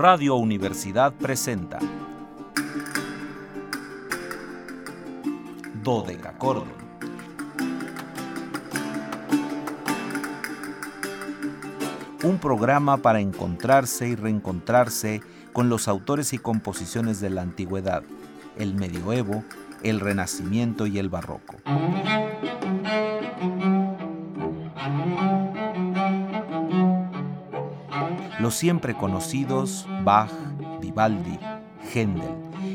Radio Universidad presenta Dodecacordon. Un programa para encontrarse y reencontrarse con los autores y composiciones de la antigüedad, el medioevo, el renacimiento y el barroco. Siempre conocidos Bach, Vivaldi, Händel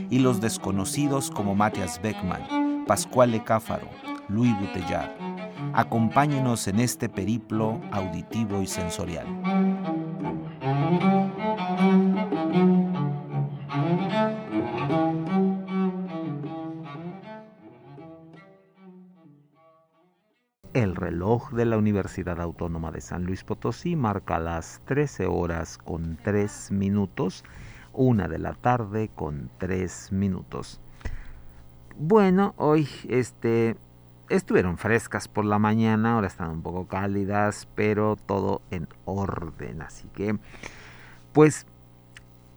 y los desconocidos como Matthias Beckmann, Pascual Cáfaro, Louis Bouteillard. Acompáñenos en este periplo auditivo y sensorial. De la Universidad Autónoma de San Luis Potosí marca las 13 horas con 3 minutos, una de la tarde con 3 minutos. Bueno, hoy este estuvieron frescas por la mañana, ahora están un poco cálidas, pero todo en orden, así que pues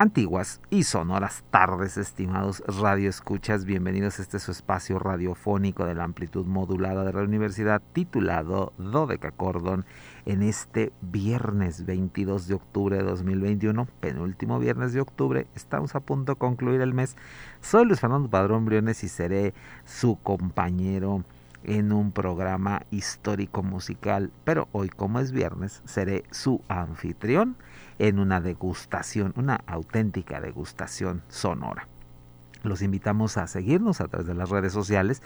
Antiguas y sonoras tardes, estimados radioescuchas, bienvenidos a este su espacio radiofónico de la amplitud modulada de la universidad titulado Dodeca Cordon en este viernes 22 de octubre de 2021, penúltimo viernes de octubre, estamos a punto de concluir el mes. Soy Luis Fernando Padrón Briones y seré su compañero en un programa histórico musical, pero hoy como es viernes seré su anfitrión en una degustación, una auténtica degustación sonora. Los invitamos a seguirnos a través de las redes sociales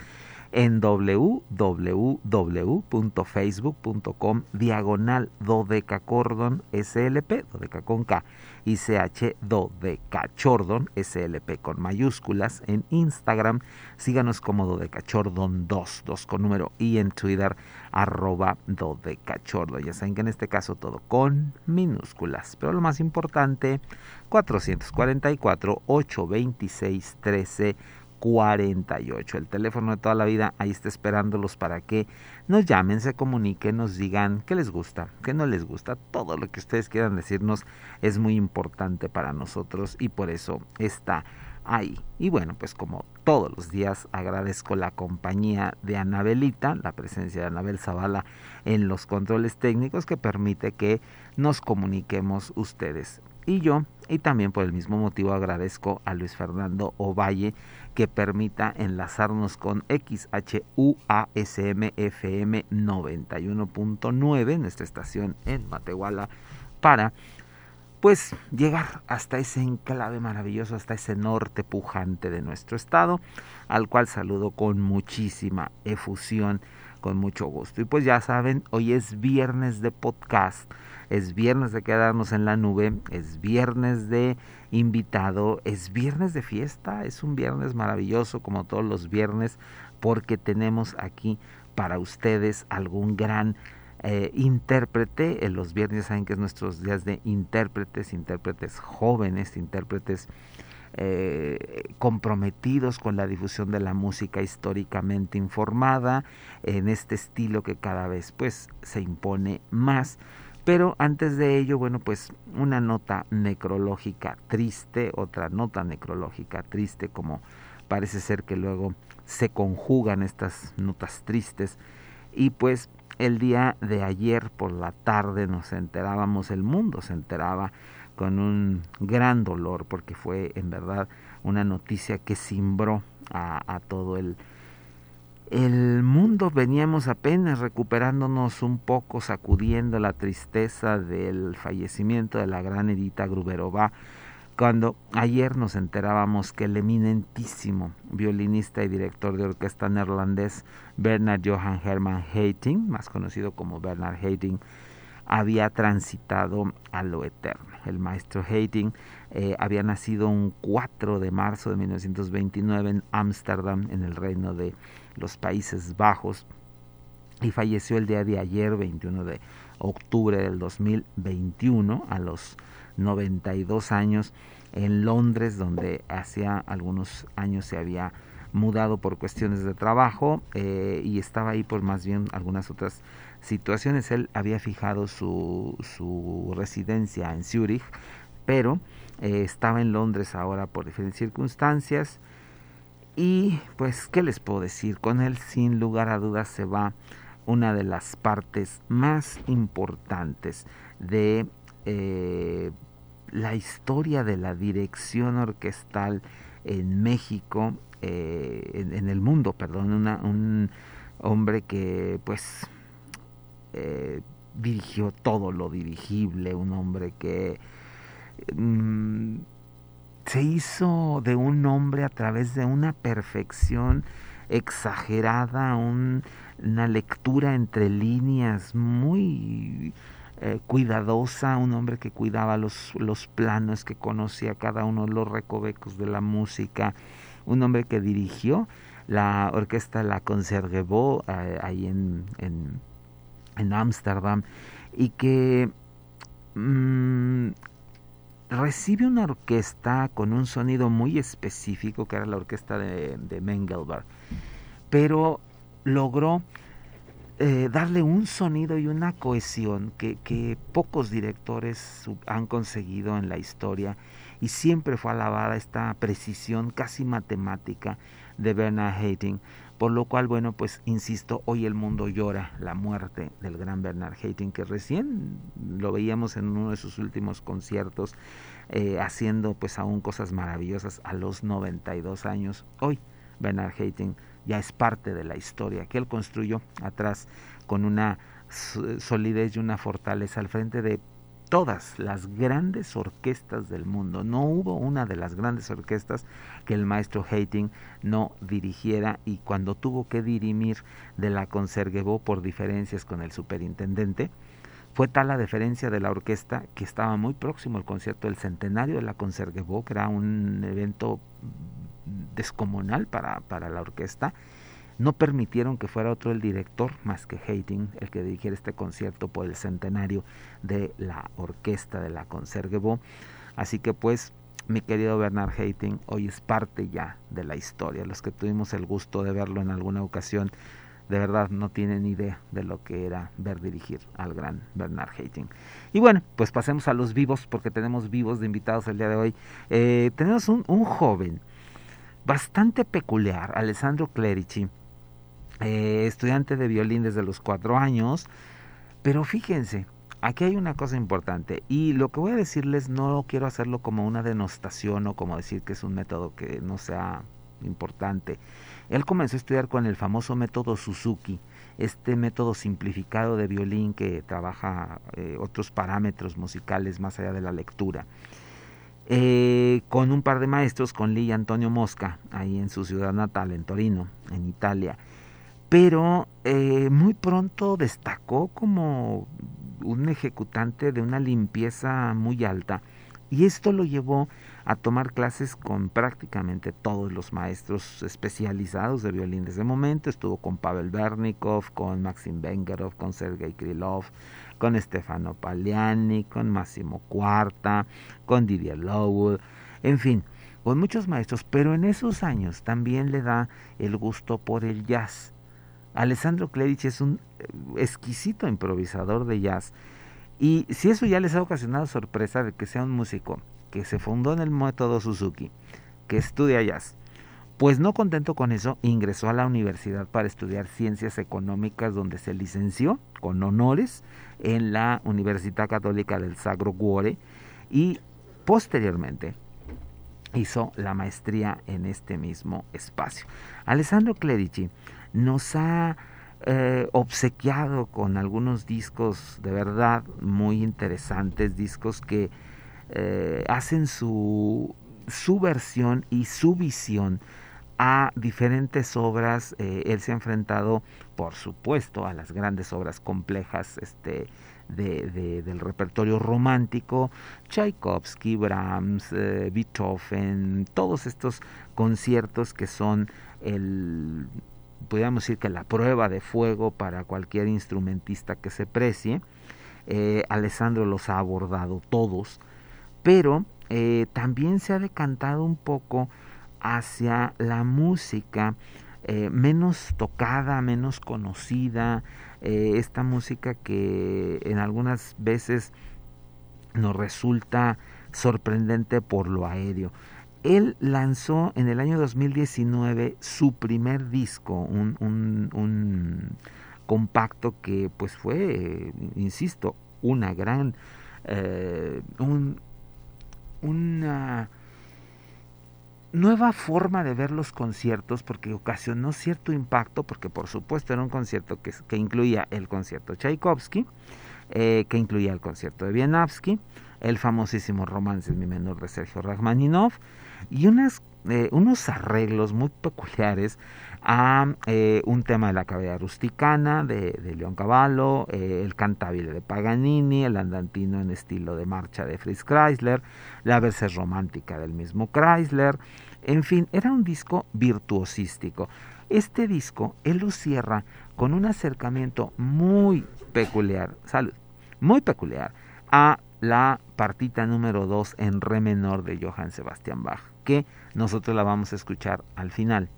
en www.facebook.com diagonal dodecacordon slp, dodeca con K, y ch dodecachordon slp con mayúsculas. En Instagram síganos como dodecachordon 2, 2 con número, y en Twitter arroba dodecachordon. Ya saben que en este caso todo con minúsculas. Pero lo más importante, 444 826 13 48. El teléfono de toda la vida ahí está esperándolos para que nos llamen, se comuniquen, nos digan qué les gusta, qué no les gusta. Todo lo que ustedes quieran decirnos es muy importante para nosotros y por eso está ahí. Y bueno, pues como todos los días agradezco la compañía de Anabelita, la presencia de Anabel Zavala en los controles técnicos que permite que nos comuniquemos ustedes y yo. Y también por el mismo motivo agradezco a Luis Fernando Ovalle que permita enlazarnos con XHUASM FM 91.9, nuestra estación en Matehuala, para pues llegar hasta ese enclave maravilloso, hasta ese norte pujante de nuestro estado, al cual saludo con muchísima efusión, con mucho gusto. Y pues ya saben, hoy es viernes de podcast es viernes de quedarnos en la nube, es viernes de invitado, es viernes de fiesta, es un viernes maravilloso como todos los viernes porque tenemos aquí para ustedes algún gran eh, intérprete. En los viernes saben que es nuestros días de intérpretes, intérpretes jóvenes, intérpretes eh, comprometidos con la difusión de la música históricamente informada en este estilo que cada vez pues se impone más pero antes de ello, bueno, pues una nota necrológica triste, otra nota necrológica triste, como parece ser que luego se conjugan estas notas tristes. Y pues el día de ayer por la tarde nos enterábamos, el mundo se enteraba con un gran dolor, porque fue en verdad una noticia que cimbró a, a todo el, el mundo veníamos apenas recuperándonos un poco, sacudiendo la tristeza del fallecimiento de la gran Edita Gruberová, cuando ayer nos enterábamos que el eminentísimo violinista y director de orquesta neerlandés Bernard Johan Herman Hating, más conocido como Bernard Hating, había transitado a lo eterno. El maestro Hating eh, había nacido un 4 de marzo de 1929 en Ámsterdam, en el reino de los Países Bajos y falleció el día de ayer, 21 de octubre del 2021, a los 92 años, en Londres, donde hacía algunos años se había mudado por cuestiones de trabajo eh, y estaba ahí por más bien algunas otras situaciones. Él había fijado su, su residencia en Zúrich, pero estaba en Londres ahora por diferentes circunstancias. Y pues, ¿qué les puedo decir? Con él sin lugar a dudas se va una de las partes más importantes de eh, la historia de la dirección orquestal en México, eh, en, el mundo, perdón, un hombre que pues eh, dirigió todo lo dirigible, un hombre que mm, se hizo de un hombre a través de una perfección exagerada, una lectura entre líneas muy eh, cuidadosa, un hombre que cuidaba los, los planos, que conocía cada uno de los recovecos de la música, un hombre que dirigió la orquesta La Concertgebouw eh, ahí en en Ámsterdam y que mm, recibe una orquesta con un sonido muy específico, que era la orquesta de, de Mengelberg, pero logró eh, darle un sonido y una cohesión que, pocos directores han conseguido en la historia y siempre fue alabada esta precisión casi matemática de Bernard Haitink por lo cual, bueno, pues insisto, hoy el mundo llora la muerte del gran Bernard Haitink, que recién lo veíamos en uno de sus últimos conciertos, eh, haciendo pues aún cosas maravillosas a los 92 años. Hoy Bernard Haitink ya es parte de la historia que él construyó atrás con una solidez y una fortaleza al frente de todas las grandes orquestas del mundo. No hubo una de las grandes orquestas que el maestro Hating no dirigiera y cuando tuvo que dirimir de la Concertgebouw por diferencias con el superintendente, fue tal la diferencia de la orquesta que estaba muy próximo al concierto del centenario de la Concertgebouw, que era un evento descomunal para, para la orquesta, no permitieron que fuera otro el director más que Hating el que dirigiera este concierto por el centenario de la orquesta de la Concertgebouw. Así que pues mi querido Bernard Hating hoy es parte ya de la historia. Los que tuvimos el gusto de verlo en alguna ocasión, de verdad no tienen idea de lo que era ver dirigir al gran Bernard Hating. Y bueno, pues pasemos a los vivos, porque tenemos vivos de invitados el día de hoy. Eh, tenemos un, un, joven bastante peculiar, Alessandro Clerici, eh, estudiante de violín desde los cuatro años, pero fíjense, aquí hay una cosa importante y lo que voy a decirles no quiero hacerlo como una denostación o como decir que es un método que no sea importante. Él comenzó a estudiar con el famoso método Suzuki, este método simplificado de violín que trabaja eh, otros parámetros musicales más allá de la lectura. Eh, con un par de maestros, con Lee Antonio Mosca, ahí en su ciudad natal, en Torino, en Italia pero eh, muy pronto destacó como un ejecutante de una limpieza muy alta y esto lo llevó a tomar clases con prácticamente todos los maestros especializados de violín. Desde momento estuvo con Pavel Bernikov, con Maxim Bengerov, con Sergei Krylov, con Stefano Pagliani, con Massimo Cuarta, con Didier Lowell, en fin, con muchos maestros, pero en esos años también le da el gusto por el jazz Alessandro Clerici es un eh, exquisito improvisador de jazz. Y si eso ya les ha ocasionado sorpresa de que sea un músico que se fundó en el método Suzuki, que estudia jazz, pues no contento con eso, ingresó a la universidad para estudiar ciencias económicas donde se licenció con honores en la Universidad Católica del Sagro Cuore y posteriormente hizo la maestría en este mismo espacio. Alessandro Clerici nos ha eh, obsequiado con algunos discos de verdad muy interesantes, discos que eh, hacen su, su versión y su visión a diferentes obras. Eh, él se ha enfrentado, por supuesto, a las grandes obras complejas este, de, del repertorio romántico, Tchaikovsky, Brahms, Beethoven, todos estos conciertos que son el podríamos decir que la prueba de fuego para cualquier instrumentista que se precie. Eh, Alessandro los ha abordado todos, pero eh, también se ha decantado un poco hacia la música eh, menos tocada, menos conocida, esta música que en algunas veces nos resulta sorprendente por lo aéreo. Él lanzó en el año 2019 su primer disco, un, compacto que pues fue, insisto, una gran, eh, un, una nueva forma de ver los conciertos porque ocasionó cierto impacto, porque por supuesto era un concierto que, incluía el concierto Tchaikovsky, eh, que incluía el concierto de Wieniawski, el famosísimo romance en mi menor de Sergio Rachmaninoff, y eh, unos arreglos muy peculiares a eh, un tema de la caballería rusticana de, de León Cavallo, eh, el cantabile de Paganini, el andantino en estilo de marcha de Fritz Chrysler, la versión romántica del mismo Chrysler, en fin, era un disco virtuosístico. Este disco él lo cierra con un acercamiento muy peculiar, salud, muy peculiar a la partita número 2 en re menor de Johann Sebastian Bach, que nosotros la vamos a escuchar al final.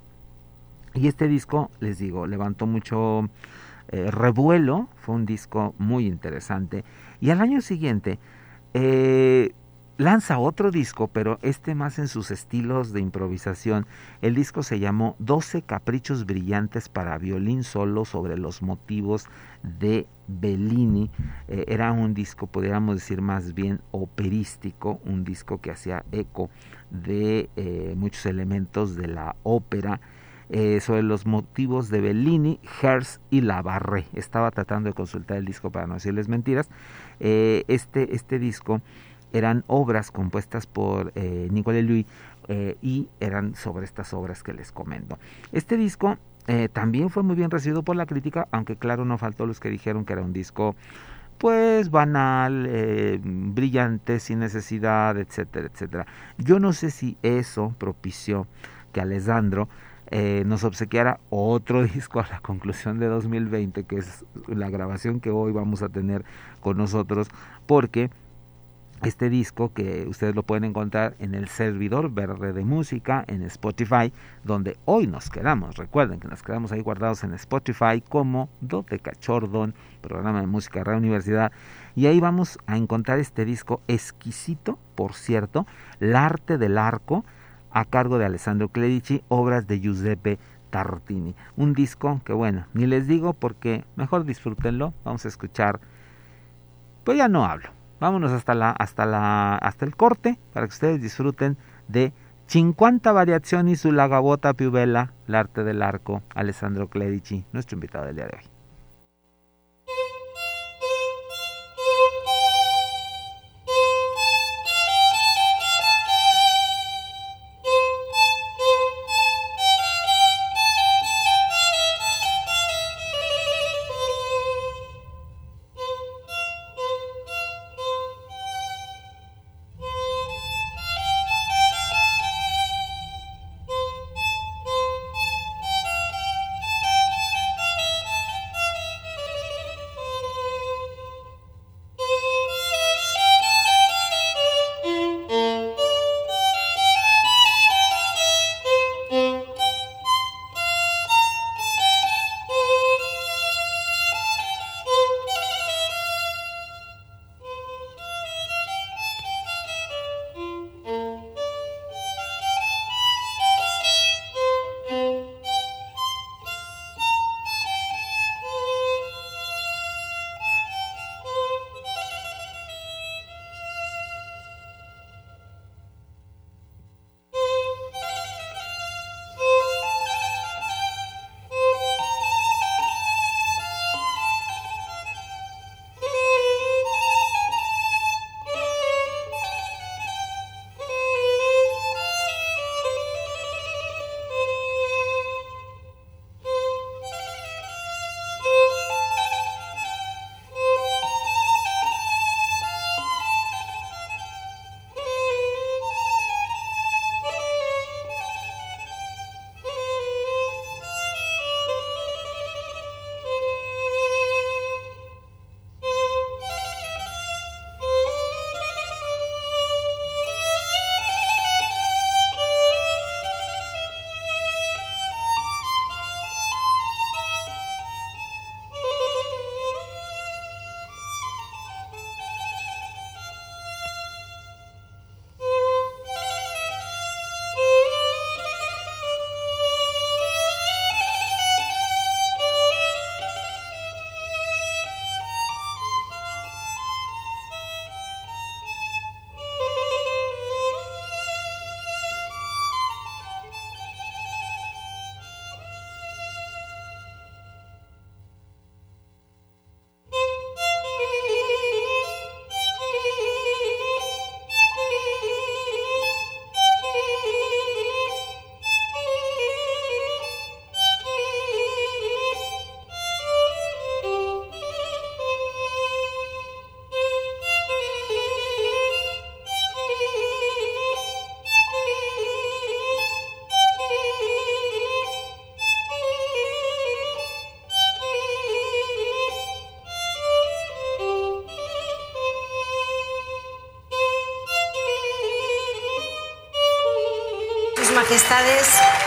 Y este disco, les digo, levantó mucho eh, revuelo, fue un disco muy interesante. Y al año siguiente eh, lanza otro disco, pero este más en sus estilos de improvisación. El disco se llamó 12 caprichos brillantes para violín solo sobre los motivos de Bellini. Eh, era un disco, podríamos decir más bien operístico, un disco que hacía eco de eh, muchos elementos de la ópera. Eh, sobre los motivos de Bellini, Herz y Labarré. Estaba tratando de consultar el disco para no decirles mentiras. este, este disco eran obras compuestas por eh, Nicolas Louis y eran sobre estas obras que les comento. Este disco eh, también fue muy bien recibido por la crítica, aunque claro, no faltó los que dijeron que era un disco pues banal, eh, brillante, sin necesidad, etcétera, etcétera. Yo no sé si eso propició que Alessandro eh, nos obsequiara otro disco a la conclusión de 2020, que es la grabación que hoy vamos a tener con nosotros, porque este disco que ustedes lo pueden encontrar en el servidor verde de música en Spotify, donde hoy nos quedamos. Recuerden que nos quedamos ahí guardados en Spotify como Dote Cachordon, programa de música de la Universidad. Y ahí vamos a encontrar este disco exquisito, por cierto, El arte del arco, a cargo de Alessandro Clerici, obras de Giuseppe Tartini. Un disco que bueno, ni les digo porque mejor disfrútenlo. Vamos a escuchar. Pues ya no hablo Vámonos hasta, la, hasta, la, hasta el corte para que ustedes disfruten de 50 variaciones su lagabota piubela, el arte del arco, Alessandro Clerici, nuestro invitado del día de hoy.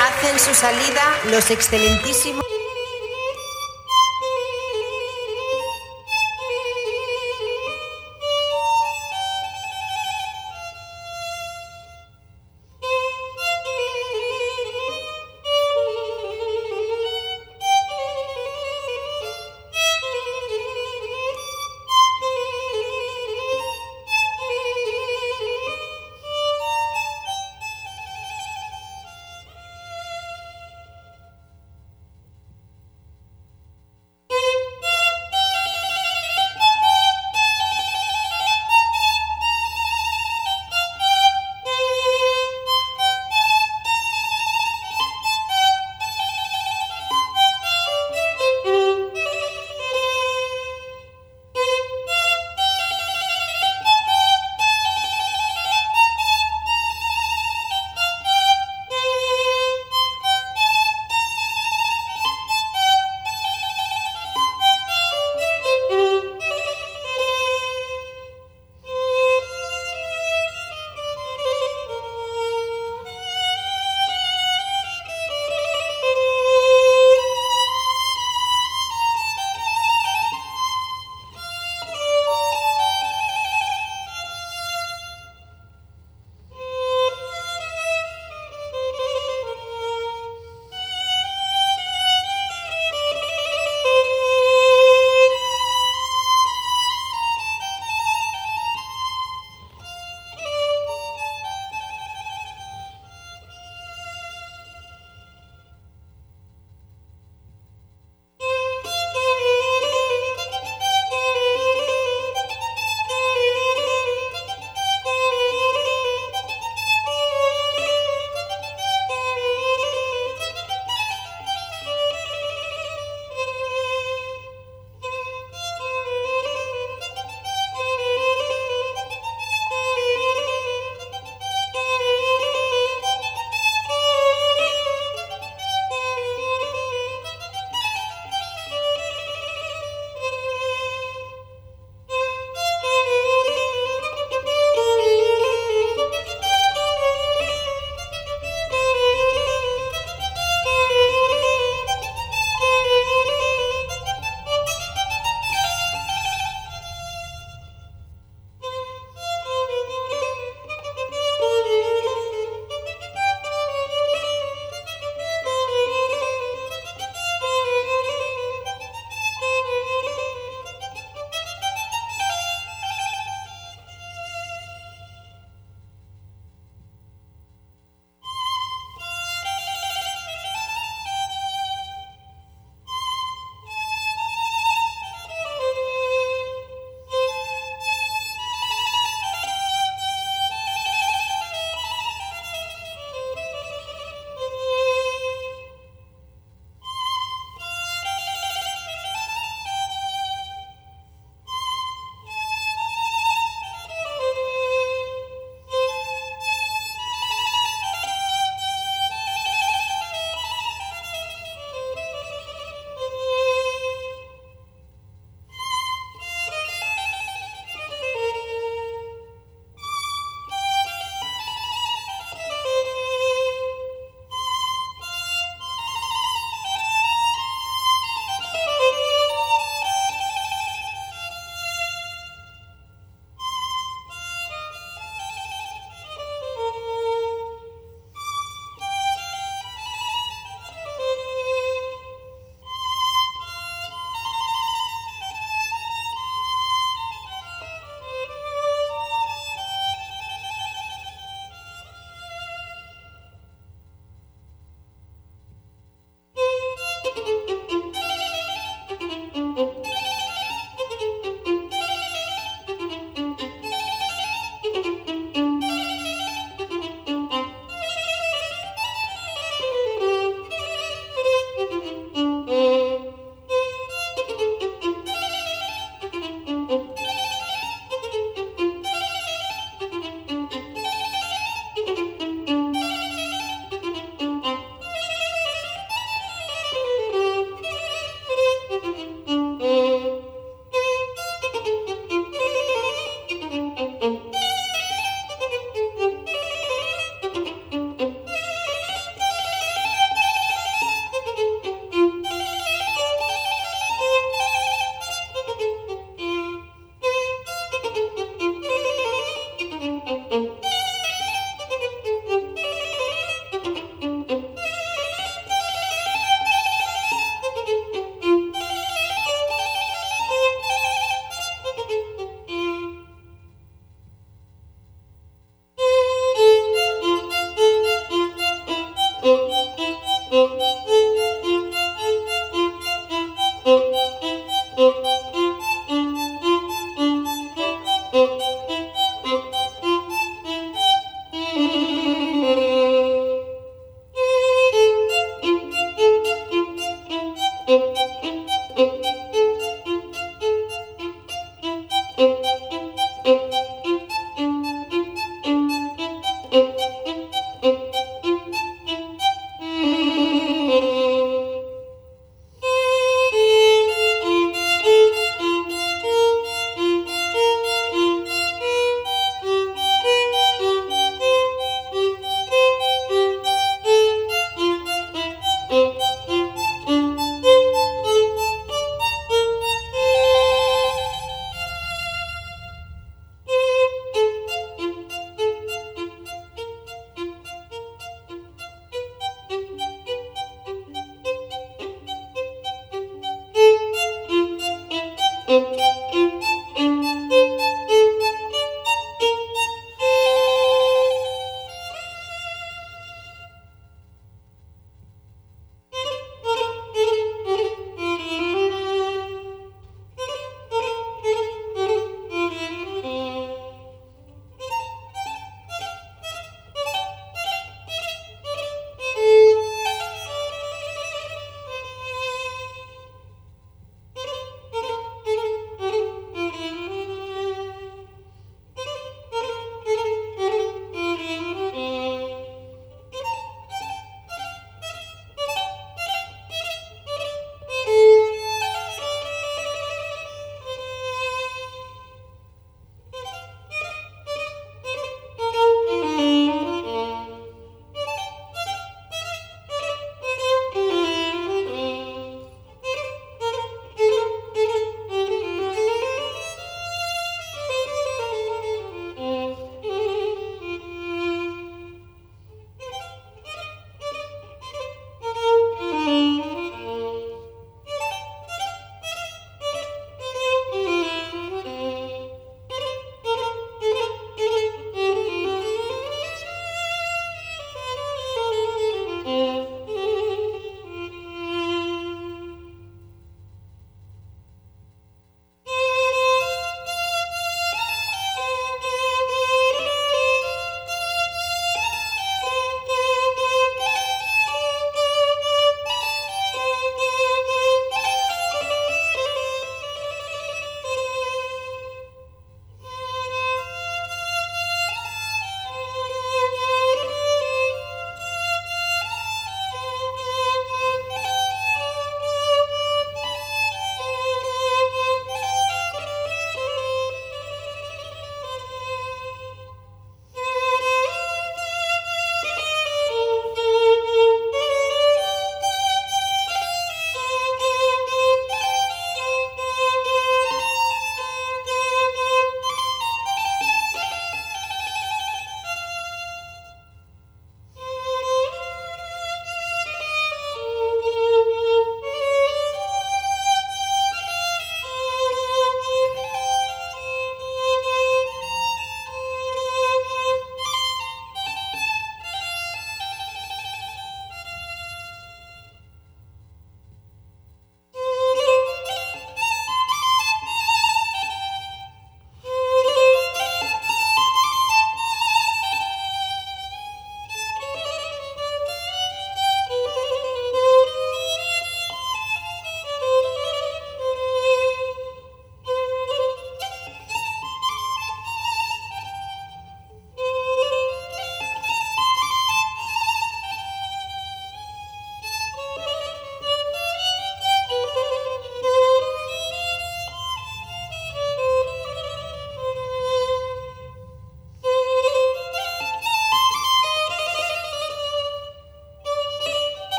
Hacen su salida los excelentísimos.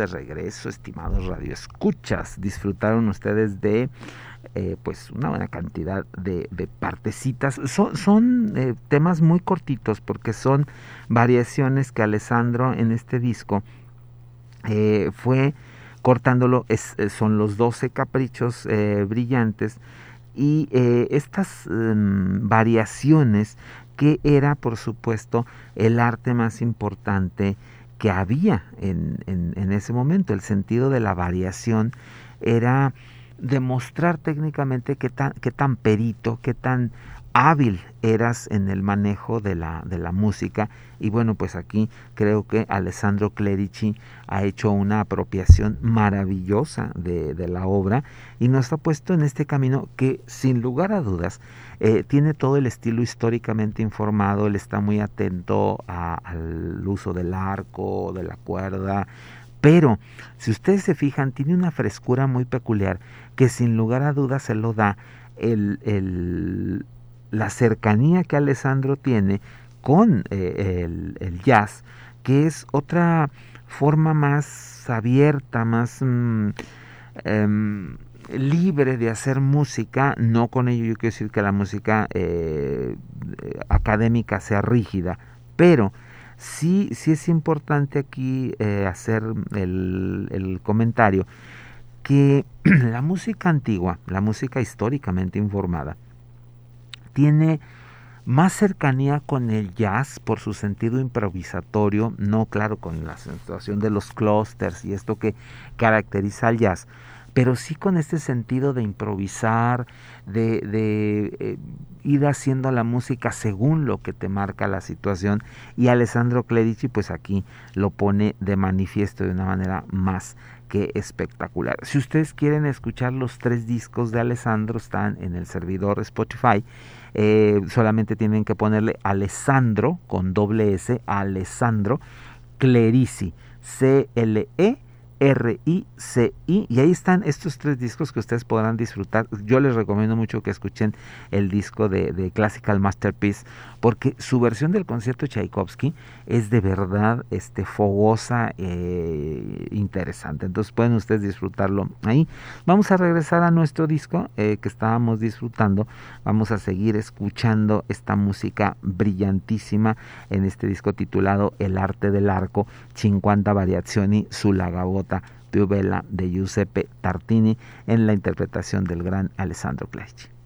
De regreso, estimados radioescuchas. Disfrutaron ustedes de eh, pues una buena cantidad de, partecitas. Son, son eh, temas muy cortitos porque son variaciones que Alessandro en este disco eh, fue cortándolo. son los 12 caprichos brillantes y estas em, variaciones que era por supuesto el arte más importante que había en, en, ese momento. El sentido de la variación era demostrar técnicamente qué tan, qué tan perito, qué tan hábil eras en el manejo de la, de la música. Y bueno pues aquí creo que Alessandro Clerici ha hecho una apropiación maravillosa de, de la obra y nos ha puesto en este camino que sin lugar a dudas eh, tiene todo el estilo históricamente informado, él está muy atento al uso del arco, de la cuerda, pero si ustedes se fijan, tiene una frescura muy peculiar que sin lugar a dudas se lo da el, la cercanía que Alessandro tiene con eh, el, jazz, que es otra forma más abierta, más mm, em, libre de hacer música. No con ello yo quiero decir que la música eh, académica sea rígida, pero sí, sí es importante aquí eh, hacer el, comentario que la música antigua, la música históricamente informada, tiene más cercanía con el jazz por su sentido improvisatorio, no claro con la situación de los clusters y esto que caracteriza al jazz, pero sí con este sentido de improvisar, de, de eh, ir haciendo la música según lo que te marca la situación y Alessandro Clerici pues aquí lo pone de manifiesto de una manera más que espectacular. Si ustedes quieren escuchar los tres discos de Alessandro están en el servidor Spotify. Eh, solamente tienen que ponerle Alessandro con doble S, Alessandro Clerici, C-L-E R-I-C-I. Y ahí están estos tres discos que ustedes podrán disfrutar. Yo les recomiendo mucho que escuchen el disco de, Classical Masterpiece, porque su versión del concierto Tchaikovsky es de verdad este, fogosa e interesante. Entonces pueden ustedes disfrutarlo ahí. Vamos a regresar a nuestro disco eh, que estábamos disfrutando. Vamos a seguir escuchando esta música brillantísima en este disco titulado El arte del arco, 50 variazioni sulla più bella de Giuseppe Tartini en la interpretación del gran Alessandro Clecci.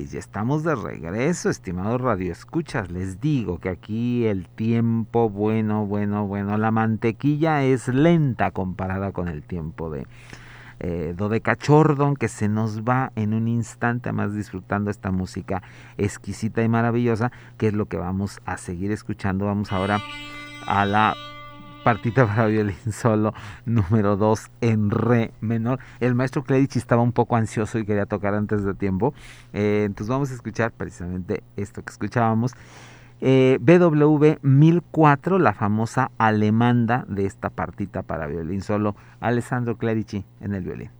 Pues ya estamos de regreso, estimados radioescuchas. Les digo que aquí el tiempo, bueno, bueno, bueno, la mantequilla es lenta comparada con el tiempo de eh, Dodeca Chordon, que se nos va en un instante más disfrutando esta música exquisita y maravillosa, que es lo que vamos a seguir escuchando. Vamos ahora a la partita para violín solo número 2 en re menor. El maestro Clerici estaba un poco ansioso y quería tocar antes de tiempo. Eh, entonces vamos a escuchar precisamente esto que escuchábamos. Eh, BW 1004, la famosa alemanda de esta partita para violín solo. Alessandro Clerici en el violín.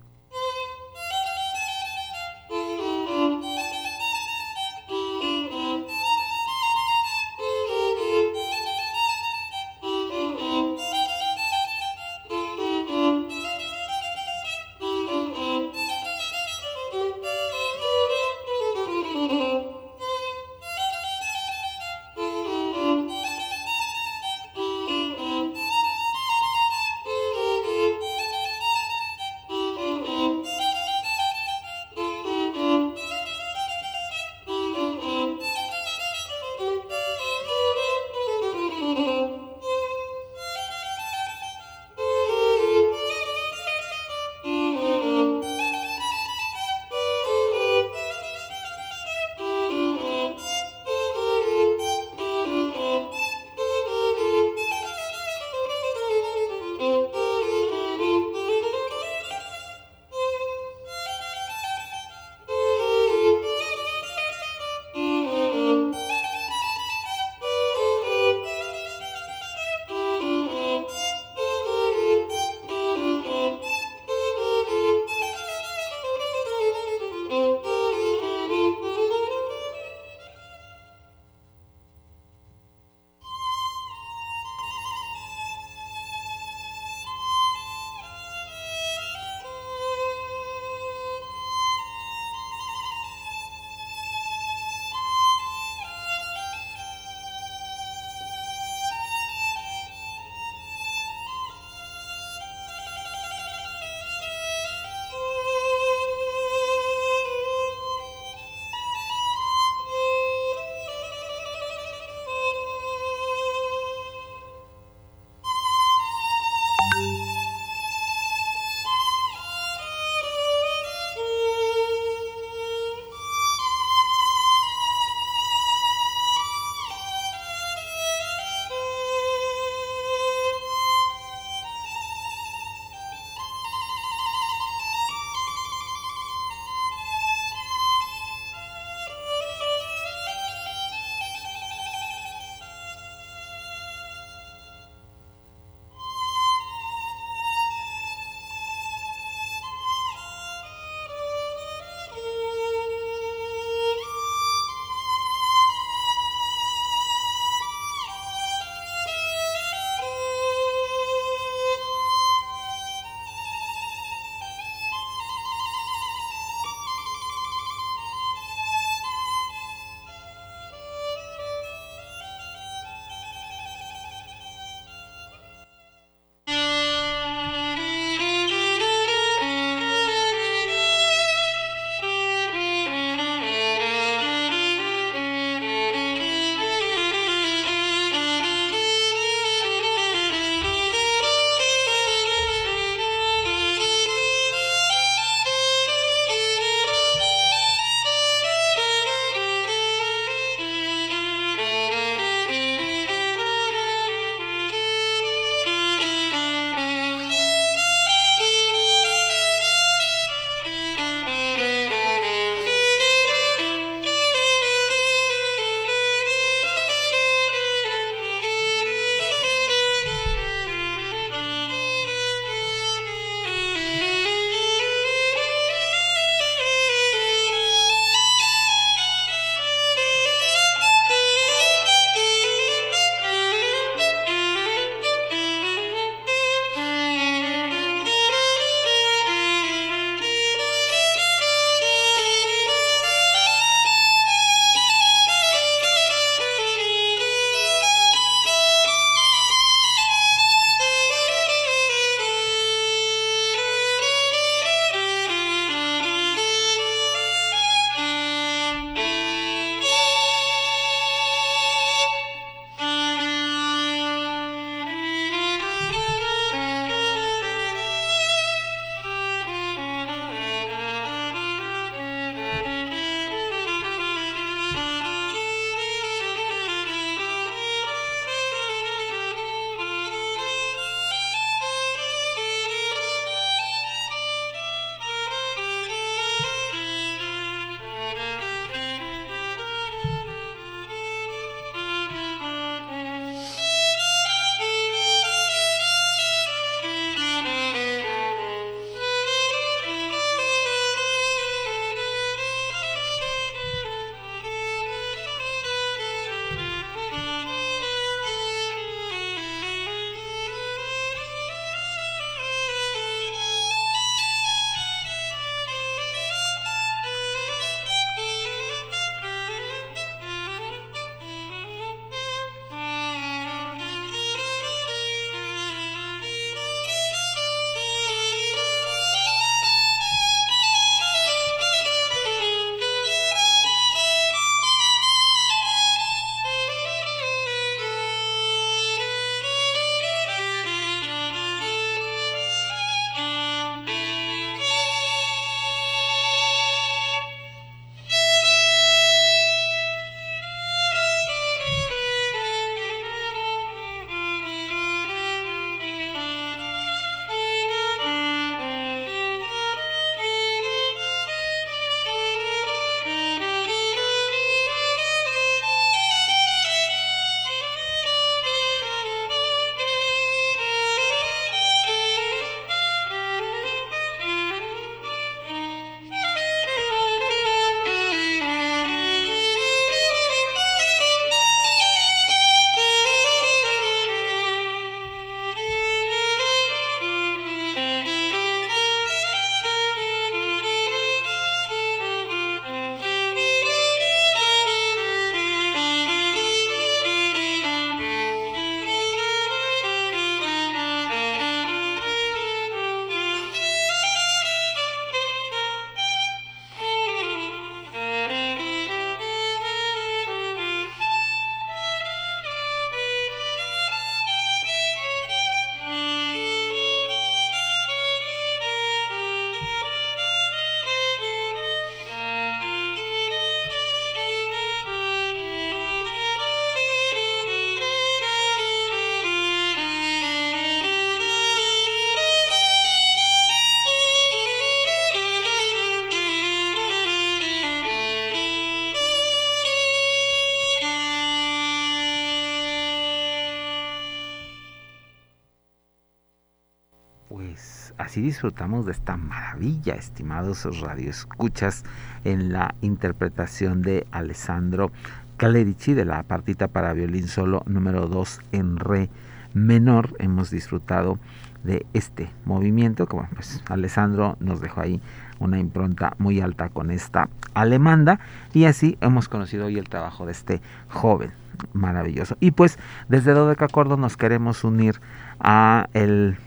Así disfrutamos de esta maravilla, estimados radioescuchas, en la interpretación de Alessandro Clerici de la partita para violín solo número 2 en re menor. Hemos disfrutado de este movimiento, como pues Alessandro nos dejó ahí una impronta muy alta con esta alemanda y así hemos conocido hoy el trabajo de este joven maravilloso. Y pues desde Dodeca Acordo nos queremos unir a el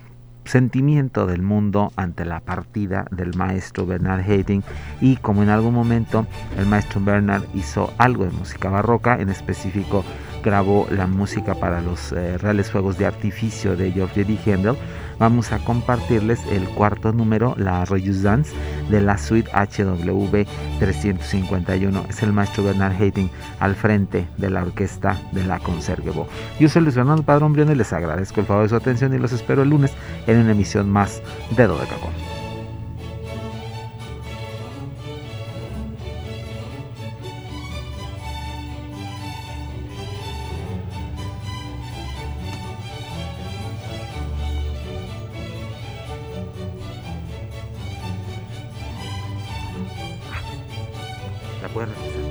sentimiento del mundo ante la partida del maestro Bernard Haydn y como en algún momento el maestro Bernard hizo algo de música barroca, en específico grabó la música para los eh, Reales Fuegos de Artificio de George D. Handel, vamos a compartirles el cuarto número, la Dance de la suite HW 351. Es el maestro Bernard Haydn al frente de la orquesta de la Concertgebouw. Yo soy Luis Fernando Padrón Brión y les agradezco el favor de su atención y los espero el lunes en una emisión más de Do de Cacón.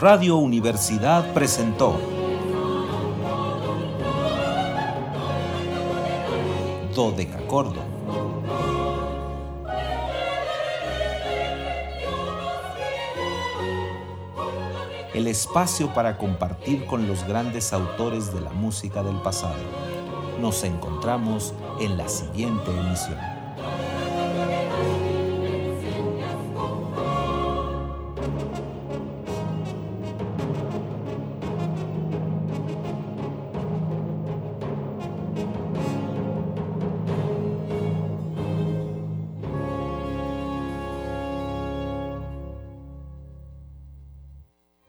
Radio Universidad presentó Dodecacordo. El espacio para compartir con los grandes autores de la música del pasado. Nos encontramos en la siguiente emisión.